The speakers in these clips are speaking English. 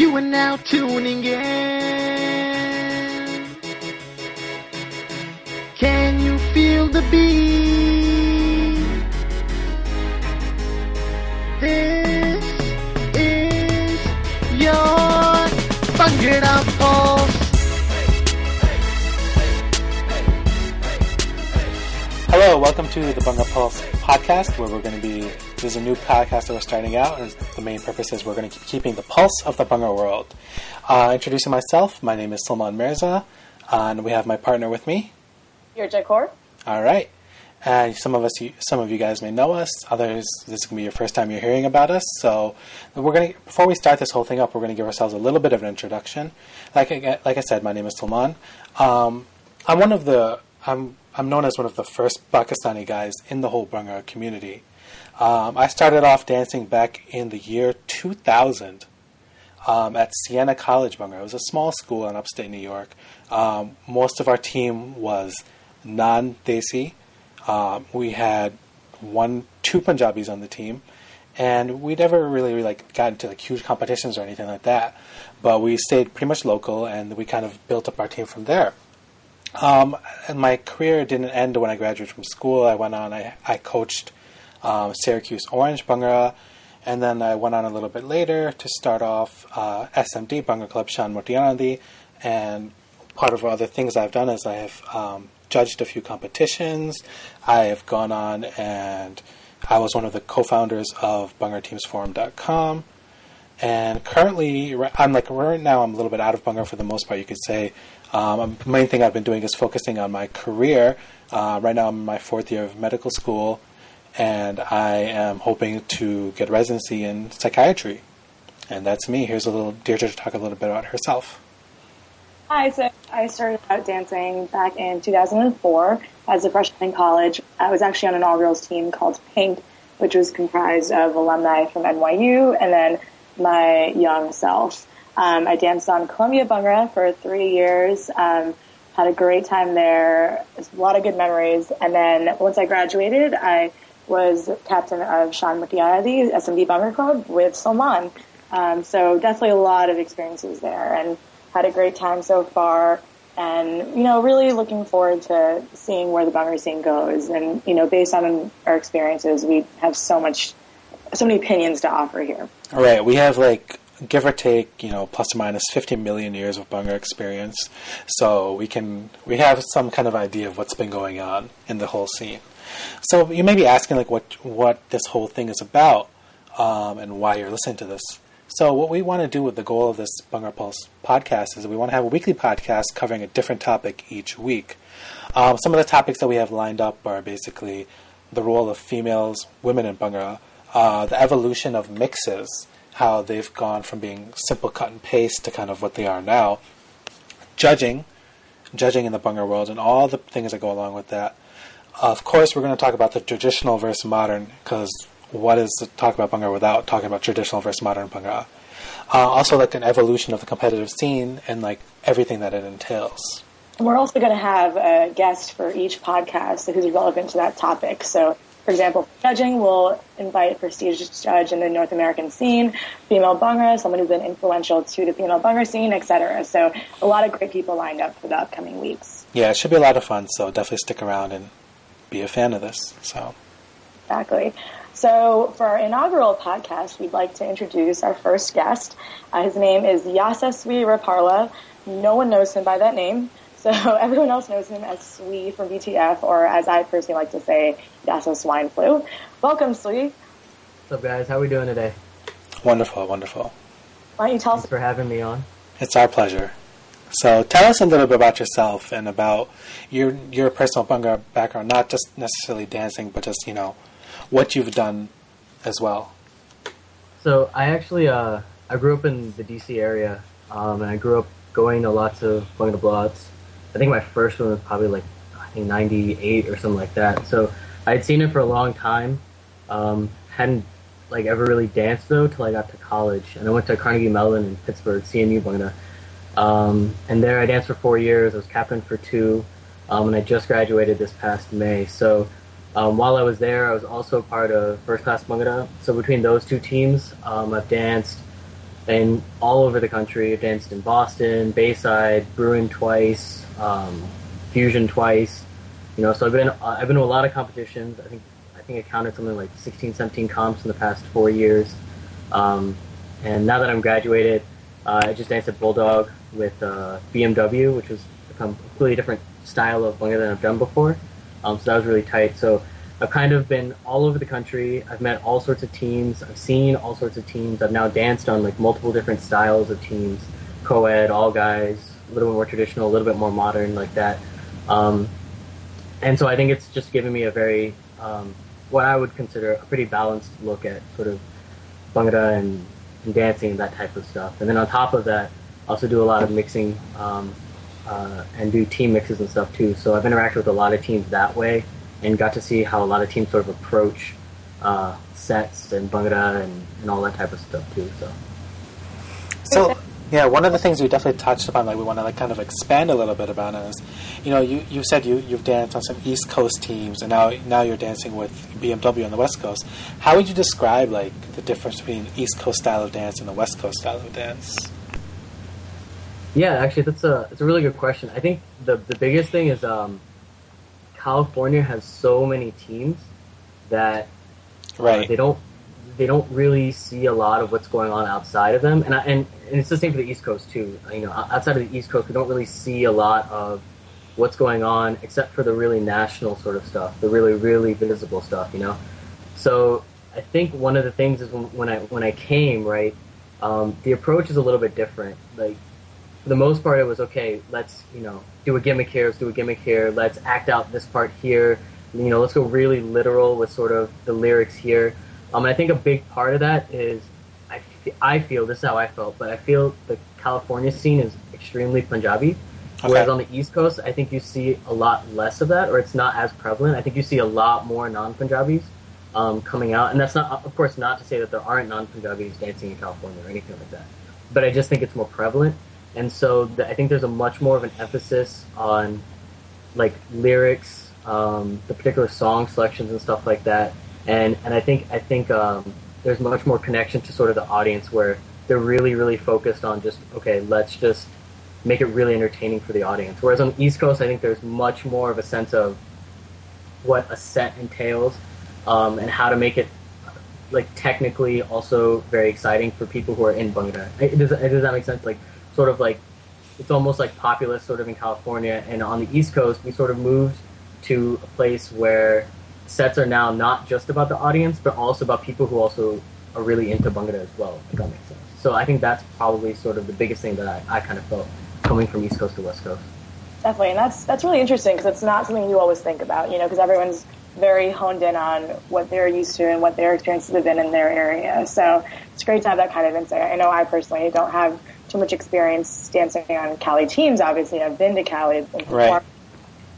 You are now tuning in. Can you feel the beat? This is your Bhangra Pulse. Hello, welcome to the Bhangra Pulse podcast, where we're going to be. This is a new podcast that we're starting out, and the main purpose is we're going to keep keeping the pulse of the Bhangra world. Uh, introducing myself, my name is Sulman Mirza, and we have my partner with me. Dheerja Kaur? All right, and some of us, some of you guys may know us. Others, this is going to be your first time you're hearing about us. So, we're going to before we start this whole thing up, we're going to give ourselves a little bit of an introduction. Like I, like I said, my name is Sulman. Um, I'm one of the I'm I'm known as one of the first Pakistani guys in the whole Bhangra community. Um, I started off dancing back in the year 2000 um, at Siena College Bhangra. It was a small school in upstate New York. Um, most of our team was non-Desi. Um, we had one, two Punjabis on the team, and we never really like got into like huge competitions or anything like that. But we stayed pretty much local, and we kind of built up our team from there. Um, and my career didn't end when I graduated from school. I went on, I, I coached um, Syracuse Orange Bhangra, and then I went on a little bit later to start off uh, SMD Bhangra Club Shan Motianandi. And part of other things I've done is I have um, judged a few competitions. I have gone on and I was one of the co-founders of BhangraTeamsForum.com. And currently, I'm like right now, I'm a little bit out of Bhangra for the most part. You could say um, the main thing I've been doing is focusing on my career. Uh, right now, I'm in my fourth year of medical school, and I am hoping to get residency in psychiatry. And that's me. Here's a little Dheerja to talk a little bit about herself. Hi, so I started out dancing back in 2004 as a freshman in college. I was actually on an all-girls team called Pink, which was comprised of alumni from NYU and then my young self. Um, I danced on Columbia Bhangra for three years. Um, had a great time there. A lot of good memories. And then once I graduated, I was captain of Sean Mutiara, the SMD Bhangra Club with Sulman. Um, so definitely a lot of experiences there and had a great time so far. And, you know, really looking forward to seeing where the Bhangra scene goes. And, you know, based on our experiences, we have so much, so many opinions to offer here. All right, we have like give or take, you know, plus or minus 50 million years of Bhangra experience. So we can we have some kind of idea of what's been going on in the whole scene. So you may be asking like what what this whole thing is about um, and why you're listening to this. So what we want to do with the goal of this Bhangra Pulse podcast is we want to have a weekly podcast covering a different topic each week. Um, some of the topics that we have lined up are basically the role of females, women in Bhangra, uh, the evolution of mixes, how they've gone from being simple cut and paste to kind of what they are now. Judging, judging in the Bhangra world, and all the things that go along with that. Of course, we're going to talk about the traditional versus modern, because what is to talk about Bhangra without talking about traditional versus modern Bhangra? Uh, also, like an evolution of the competitive scene and like everything that it entails. We're also going to have a guest for each podcast who's relevant to that topic. So for example, judging, we'll invite a prestigious judge in the North American scene, female Bhangra, someone who's been influential to the female Bhangra scene, etc. So a lot of great people lined up for the upcoming weeks. Yeah, it should be a lot of fun. So definitely stick around and be a fan of this. So exactly. So for our inaugural podcast, we'd like to introduce our first guest. Uh, his name is Yasaswi Raparla. No one knows him by that name. So everyone else knows him as Swi from BTF, or as I personally like to say, Yasso Swine Flu. Welcome, Swi. What's up, guys? How are we doing today? Wonderful, wonderful. Why don't you tell Thanks us for having me on. It's our pleasure. So tell us a little bit about yourself and about your your personal Bhangra background, not just necessarily dancing, but just you know what you've done as well. So I actually uh, I grew up in the DC area, um, and I grew up going to lots of to bloods. I think my first one was probably like I think '98 or something like that. So I'd seen it for a long time. Um, hadn't like ever really danced though till I got to college, and I went to Carnegie Mellon in Pittsburgh, CMU Bhangra. Um, and there I danced for four years. I was captain for two, um, and I just graduated this past May. So um, while I was there, I was also part of first class Bhangra. So between those two teams, um, I've danced and all over the country. I've danced in Boston, Bayside, Bruin twice, um, Fusion twice. You know, so I've been uh, I've been to a lot of competitions. I think I think I counted something like 16, 17 comps in the past four years. Um, and now that I'm graduated, uh, I just danced at Bulldog with uh, BMW, which was a completely different style of bhangra than I've done before. Um, so that was really tight. So I've kind of been all over the country. I've met all sorts of teams. I've seen all sorts of teams. I've now danced on like multiple different styles of teams, co-ed, all guys, a little bit more traditional, a little bit more modern, like that. Um, and so I think it's just given me a very, um, what I would consider a pretty balanced look at sort of bhangra and, and dancing that type of stuff. And then on top of that, also do a lot of mixing um, uh, and do team mixes and stuff too. So I've interacted with a lot of teams that way and got to see how a lot of teams sort of approach uh, sets and bhangra and, and all that type of stuff too. So. So yeah, one of the things you definitely touched upon, like we want to like kind of expand a little bit about it is, you know, you, you said you you've danced on some East Coast teams, and now now you're dancing with BMW on the West Coast. How would you describe like the difference between East Coast style of dance and the West Coast style of dance? Yeah, actually, that's a it's a really good question. I think the the biggest thing is um, California has so many teams that uh, Right. they don't they don't really see a lot of what's going on outside of them, and I, and and it's the same for the East Coast too. You know, outside of the East Coast, we don't really see a lot of what's going on except for the really national sort of stuff, the really really visible stuff. You know, so I think one of the things is when, when I when I came right, um, the approach is a little bit different. Like for the most part, it was okay. Let's you know do a gimmick here. Let's do a gimmick here. Let's act out this part here. You know, let's go really literal with sort of the lyrics here. Um, and I think a big part of that is I, I feel this is how I felt, but I feel the California scene is extremely Punjabi. Whereas on the East Coast, I think you see a lot less of that, or it's not as prevalent. I think you see a lot more non-Punjabis um, coming out, and that's not, of course, not to say that there aren't non-Punjabis dancing in California or anything like that. But I just think it's more prevalent, and so the, I think there's a much more of an emphasis on like lyrics, um, the particular song selections and stuff like that. And and I think I think um, there's much more connection to sort of the audience where they're really really focused on just okay, let's just make it really entertaining for the audience. Whereas on the East Coast, I think there's much more of a sense of what a set entails um, and how to make it like technically also very exciting for people who are in Bhangra. It- Does, does that make sense? Like sort of like it's almost like populist sort of in California, and on the East Coast, we sort of moved to a place where sets are now not just about the audience, but also about people who also are really into Bhangra as well. If that makes sense. So I think that's probably sort of the biggest thing that I, I kind of felt coming from East Coast to West Coast. Definitely, and that's that's really interesting because it's not something you always think about, you know, because everyone's very honed in on what they're used to and what their experiences have been in their area. So it's great to have that kind of insight. I know I personally don't have too much experience dancing on Cali teams. Obviously, I've been to Cali and performed. Right.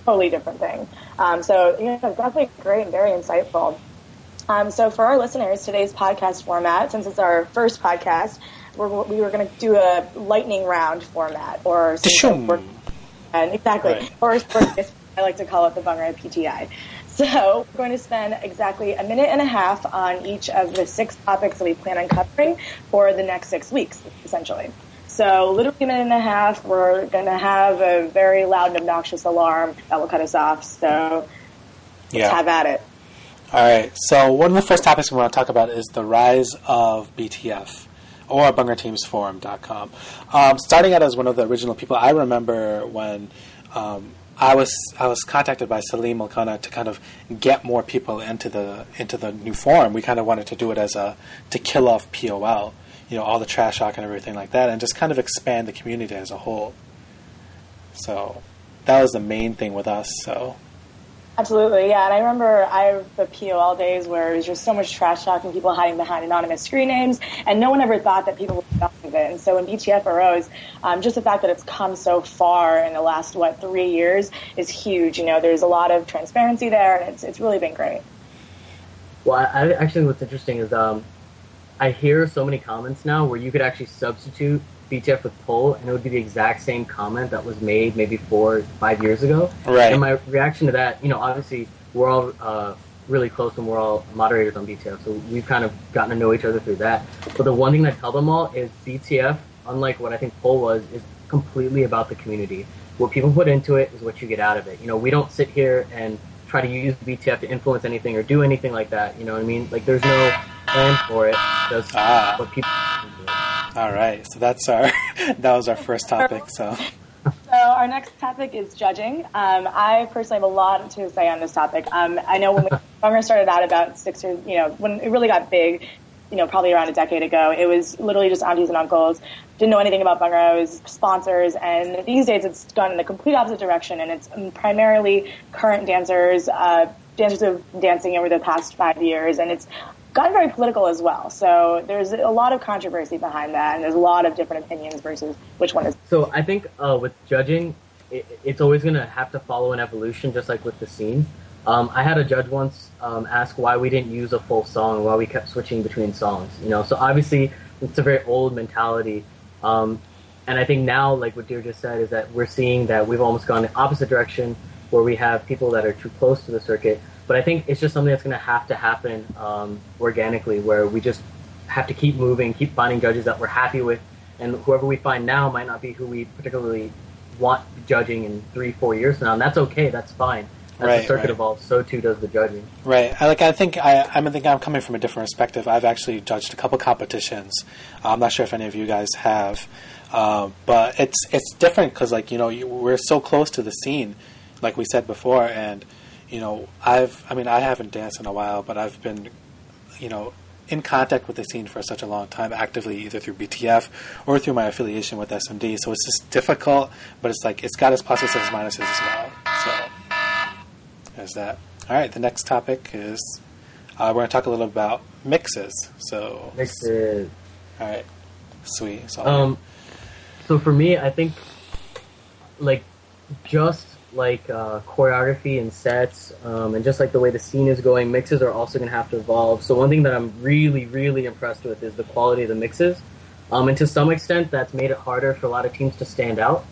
Totally different thing. Um, so you know, definitely great and very insightful. Um, so for our listeners, today's podcast format, since it's our first podcast, we're, we were going to do a lightning round format or some Tshum. and exactly, Right. or or I like to call it the Bhangra PTI. So we're going to spend exactly a minute and a half on each of the six topics that we plan on covering for the next six weeks, essentially. So literally a minute and a half, we're going to have a very loud and obnoxious alarm that will cut us off. So Yeah. have at it. All right. So one of the first topics we want to talk about is the rise of BTF or BhangraTeamsForum.com. Um, starting out as one of the original people, I remember when um, I was I was contacted by Salim Malkana to kind of get more people into the into the new forum. We kind of wanted to do it as a to kill off POL, you know, all the trash talk and everything like that, and just kind of expand the community as a whole. So that was the main thing with us. So Absolutely, yeah. And I remember I have the POL days where it was just so much trash talk and people hiding behind anonymous screen names, and no one ever thought that people would know of it. And so when BTF arose, um, just the fact that it's come so far in the last what three years is huge. You know, there's a lot of transparency there, and it's it's really been great. Well, I, I actually what's interesting is um, I hear so many comments now where you could actually substitute BTF with pull, and it would be the exact same comment that was made maybe four, five years ago. Right. And my reaction to that, you know, obviously we're all uh, really close and we're all moderators on BTF, so we've kind of gotten to know each other through that. But the one thing I tell them all is BTF, unlike what I think Pole was, is completely about the community. What people put into it is what you get out of it. You know, we don't sit here and try to use BTF to influence anything or do anything like that. You know what I mean? Like, there's no plan for it. Just Ah. what people. put into it. All right, so that's our that was our first topic. So So our next topic is judging. Um, I personally have a lot to say on this topic. Um, I know when we, Bummer started out about six or you know when it really got big, you know probably around a decade ago. It was literally just aunties and uncles. Didn't know anything about Bungros, sponsors, and these days it's gone in the complete opposite direction, and it's um, primarily current dancers, uh, dancers who have dancing over the past five years, and it's gotten very political as well. So there's a lot of controversy behind that, and there's a lot of different opinions versus which one is So I think uh, with judging, it, it's always going to have to follow an evolution, just like with the scene. Um, I had a judge once um, ask why we didn't use a full song, why we kept switching between songs. You know, so obviously it's a very old mentality. Um, and I think now, like what Dear just said, is that we're seeing that we've almost gone the opposite direction, where we have people that are too close to the circuit. But I think it's just something that's going to have to happen um, organically, where we just have to keep moving, keep finding judges that we're happy with, and whoever we find now might not be who we particularly want judging in three, four years from now, and that's okay. That's fine. As Right, the circuit right. evolves, so too does the judging. Right. I, like I think I, I think I'm coming from a different perspective. I've actually judged a couple competitions. I'm not sure if any of you guys have, um, but it's it's different because like you know you, we're so close to the scene, like we said before, and you know I've I mean I haven't danced in a while, but I've been you know in contact with the scene for such a long time, actively either through BTF or through my affiliation with SMD. So it's just difficult, but it's like it's got its pluses and its minuses as well. So there's that. All right, the next topic is uh, we're going to talk a little about mixes. So, mixes. all right, sweet. So, Um, so for me, I think like just like uh, choreography and sets, um, and just like the way the scene is going, mixes are also going to have to evolve. So one thing that I'm really, really impressed with is the quality of the mixes, um, and to some extent, that's made it harder for a lot of teams to stand out.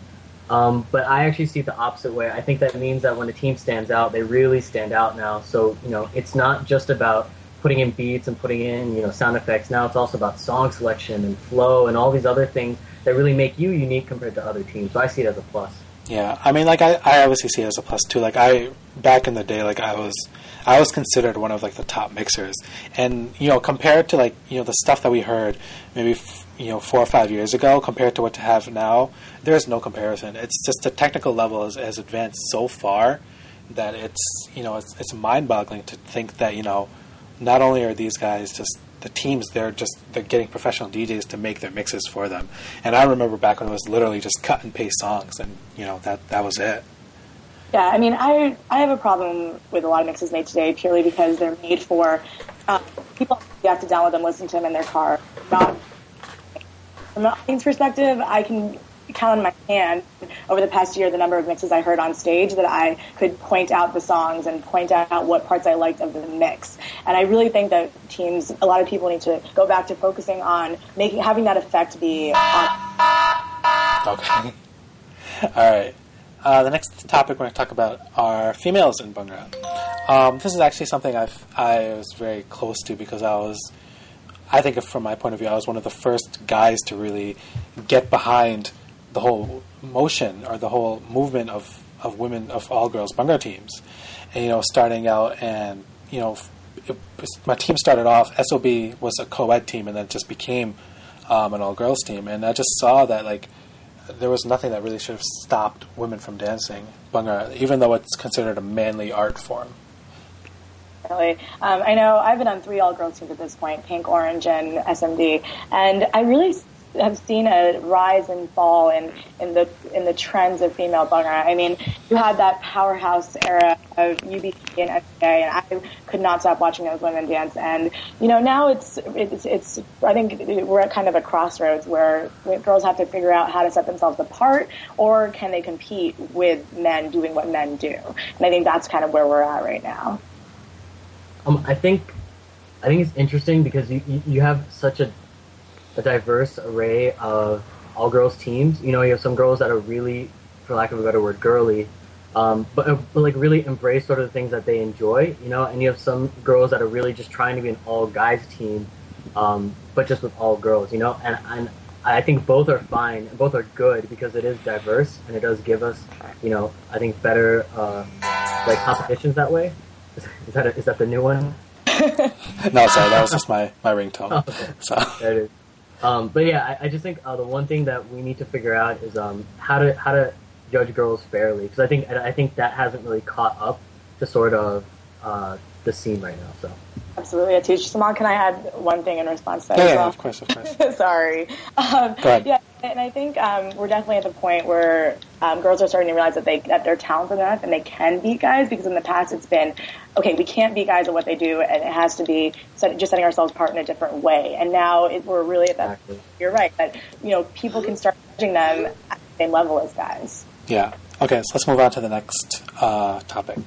Um, but I actually see it the opposite way. I think that means that when a team stands out, they really stand out now. So you know, it's not just about putting in beats and putting in you know sound effects. Now it's also about song selection and flow and all these other things that really make you unique compared to other teams. So I see it as a plus. Yeah, I mean, like I, I obviously see it as a plus too. Like I back in the day, like I was, I was considered one of like the top mixers, and you know, compared to like you know the stuff that we heard maybe f- you know four or five years ago, compared to what to have now, there is no comparison. It's just the technical level has, has advanced so far that it's you know it's, it's mind-boggling to think that you know not only are these guys just the teams they're just they're getting professional DJs to make their mixes for them. And I remember back when it was literally just cut and paste songs and you know that that was it. Yeah, I mean, I I have a problem with a lot of mixes made today purely because they're made for uh, people. You have to download them, listen to them in their car. Not from an audience perspective, I can count on my hand over the past year the number of mixes I heard on stage that I could point out the songs and point out what parts I liked of the mix. And I really think that teams, a lot of people need to go back to focusing on making having that effect be Okay. All right. Uh, the next topic we're going to talk about are females in Bhangra. Um, this is actually something I've I was very close to because I was, I think from my point of view, I was one of the first guys to really get behind the whole motion or the whole movement of, of women of all girls Bhangra teams, and you know starting out and you know it, my team started off SOB was a co-ed team and then just became um, an all girls team, and I just saw that like there was nothing that really should have stopped women from dancing Bhangra, even though it's considered a manly art form. Really. Um, I know I've been on three all girls teams at this point, Pink, Orange, and SMD, and I really have seen a rise and fall in, in the in the trends of female bhangra. I mean, you had that powerhouse era of UBC and SK, and I could not stop watching those women dance. And you know, now it's it's it's. I think we're at kind of a crossroads where girls have to figure out how to set themselves apart, or can they compete with men doing what men do? And I think that's kind of where we're at right now. Um, I think, I think it's interesting because you, you have such a, a diverse array of all girls teams. You know, you have some girls that are really, for lack of a better word, girly, um, but, uh, but like really embrace sort of the things that they enjoy, you know. And you have some girls that are really just trying to be an all guys team, um, but just with all girls, you know. And and I think both are fine, both are good because it is diverse and it does give us, you know, I think better uh, like competitions that way. Is that a, is that the new one? No, sorry, that was just my my ringtone. Okay. So There it is. Um, but yeah, I, I just think uh, the one thing that we need to figure out is um, how to how to judge girls fairly because I think I think that hasn't really caught up to sort of uh, the scene right now. So Absolutely, Atish. Simon, can I add one thing in response to that yeah, well? of course, of course. Sorry. Um, Go ahead. Yeah, and I think um, we're definitely at the point where um, girls are starting to realize that they that they're talented enough and they can beat guys because in the past it's been okay, we can't beat guys at what they do, and it has to be set, just setting ourselves apart in a different way. And now it, we're really at that. Exactly. You're right that you know people can start judging them at the same level as guys. Yeah. Okay, so let's move on to the next uh, topic,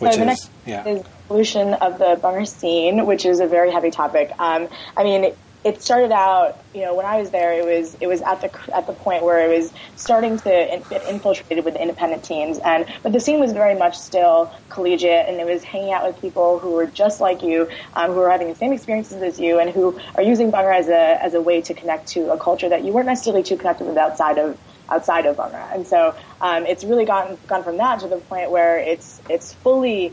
which So is next yeah. is evolution of the Bhangra scene, which is a very heavy topic. Um, I mean, it, started out, you know, when I was there, it was it was at the at the point where it was starting to get infiltrated with independent teams, and but the scene was very much still collegiate, and it was hanging out with people who were just like you, um, who were having the same experiences as you, and who are using Bhangra as a as a way to connect to a culture that you weren't necessarily too connected with outside of outside of Bhangra. And so um, it's really gone gone from that to the point where it's it's fully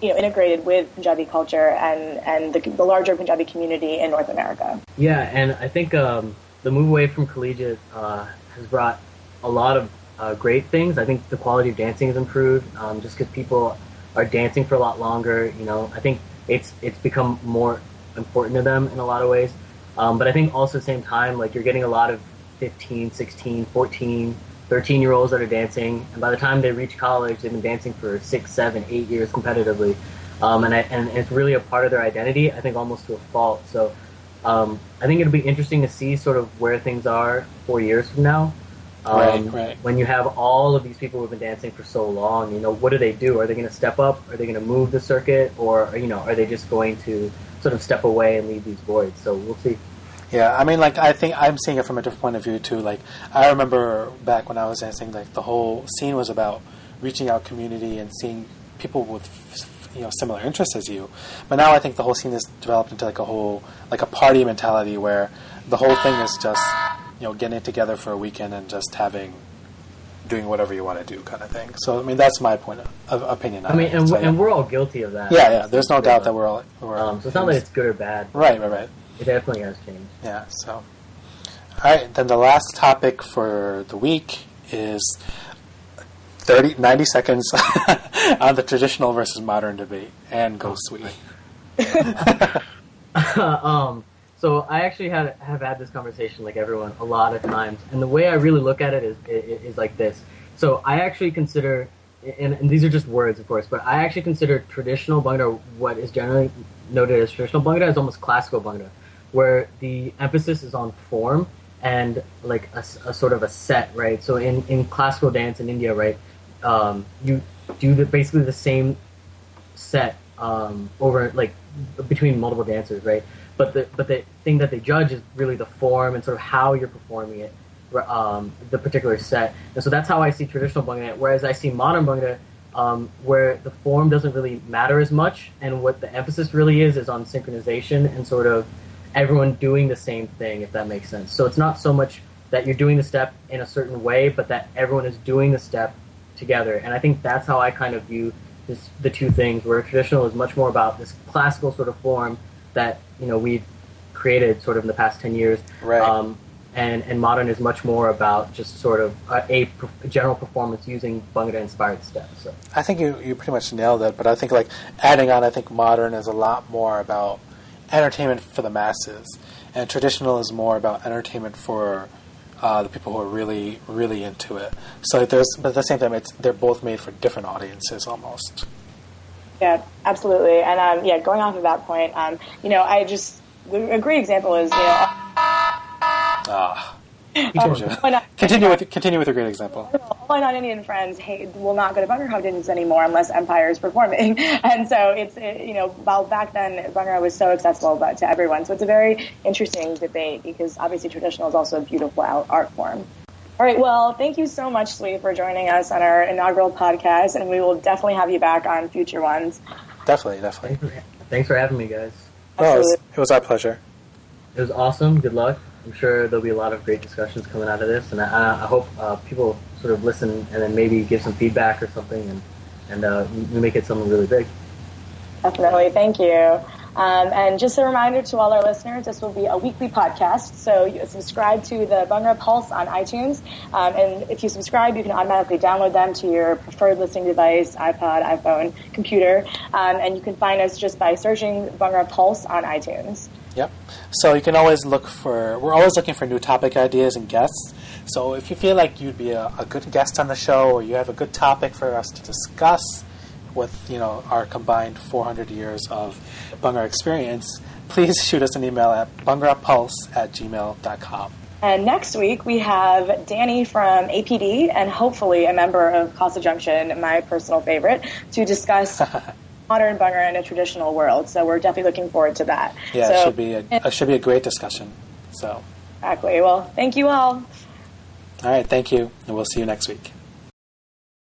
you know integrated with Punjabi culture and and the, the larger Punjabi community in North America. yeah, and I think um, the move away from collegiate uh, has brought a lot of uh, great things. I think the quality of dancing has improved um, just because people are dancing for a lot longer. You know, I think it's it's become more important to them in a lot of ways. Um, but I think also at the same time, like you're getting a lot of 15, 16, 14, 13 year olds that are dancing, and by the time they reach college, they've been dancing for six, seven, eight years competitively, um, and, I, and it's really a part of their identity. I think almost to a fault. So um, I think it'll be interesting to see sort of where things are four years from now. Um, Right, right. When you have all of these people who've been dancing for so long, you know, what do they do? Are they going to step up? Are they going to move the circuit, or you know, are they just going to sort of step away and leave these voids? So we'll see. Yeah, I mean, like I think I'm seeing it from a different point of view too. Like I remember back when I was dancing, like the whole scene was about reaching out community and seeing people with you know similar interests as you. But now I think the whole scene has developed into like a whole like a party mentality where the whole thing is just you know getting together for a weekend and just having doing whatever you want to do kind of thing. So I mean that's my point of, of opinion. I mean, and, and we're all guilty of that. yeah, yeah. There's no doubt that we're all we're Um, so it's not that it's good or bad. right, right, right. It definitely has changed. Yeah, so. All right, then the last topic for the week is 30, 90 seconds on the traditional versus modern debate. And go Swi. um, so I actually had have had this conversation like everyone a lot of times, and the way I really look at it is is, is like this. So I actually consider, and, and these are just words, of course, but I actually consider traditional Bhangra what is generally noted as traditional Bhangra is almost classical Bhangra, where the emphasis is on form and like a sort of a set, right? So in, in classical dance in India, right, um, you do the, basically the same set um, over like between multiple dancers, right? But the but the thing that they judge is really the form and sort of how you're performing it, um, the particular set. And so that's how I see traditional Bhangra. Whereas I see modern Bhangra, um, where the form doesn't really matter as much, and what the emphasis really is is on synchronization and sort of everyone doing the same thing, if that makes sense. So it's not so much that you're doing the step in a certain way, but that everyone is doing the step together. And I think that's how I kind of view this, the two things, where traditional is much more about this classical sort of form that you know we've created sort of in the past ten years, Right. um, and and modern is much more about just sort of a, a general performance using Bhangra inspired steps. So. I think you, you pretty much nailed it, but I think like adding on, I think modern is a lot more about entertainment for the masses, and traditional is more about entertainment for uh, the people who are really, really into it. So there's, but at the same time, it's they're both made for different audiences almost. Yeah, absolutely. And um, yeah, going off of that point, um, you know, I just a great example is you know Ah, Um, why not- continue with continue with a great example. all my non-Indian friends hate, will not go to Bhangra competitions anymore unless Empire is performing. And so it's, it, you know, while back then Bhangra was so accessible but to everyone. So it's a very interesting debate because obviously traditional is also a beautiful art form. All right. Well, thank you so much, Swi, for joining us on our inaugural podcast, and we will definitely have you back on future ones. Definitely, definitely. Thanks for, having me, guys. No, it was, it was our pleasure. It was awesome. Good luck. I'm sure there'll be a lot of great discussions coming out of this, and I, I hope uh, people sort of listen and then maybe give some feedback or something, and and uh, make it something really big. Definitely. Thank you. Um, and just a reminder to all our listeners, this will be a weekly podcast. So you subscribe to the Bhangra Pulse on iTunes. Um, and if you subscribe, you can automatically download them to your preferred listening device, iPod, iPhone, computer. Um, and you can find us just by searching Bhangra Pulse on iTunes. Yep. So you can always look for. We're always looking for new topic ideas and guests. So if you feel like you'd be a, a good guest on the show, or you have a good topic for us to discuss with you know our combined 400 years of Bhangra experience, please shoot us an email at bhangrapulse at gmail.com. And next week we have Danny from APD and hopefully a member of Casa Junction, my personal favorite, to discuss modern Bhangra in a traditional world. So we're definitely looking forward to that. Yeah, so, it should be a, it should be a great discussion. So, Exactly. Well, thank you all. all right, thank you, and we'll see you next week.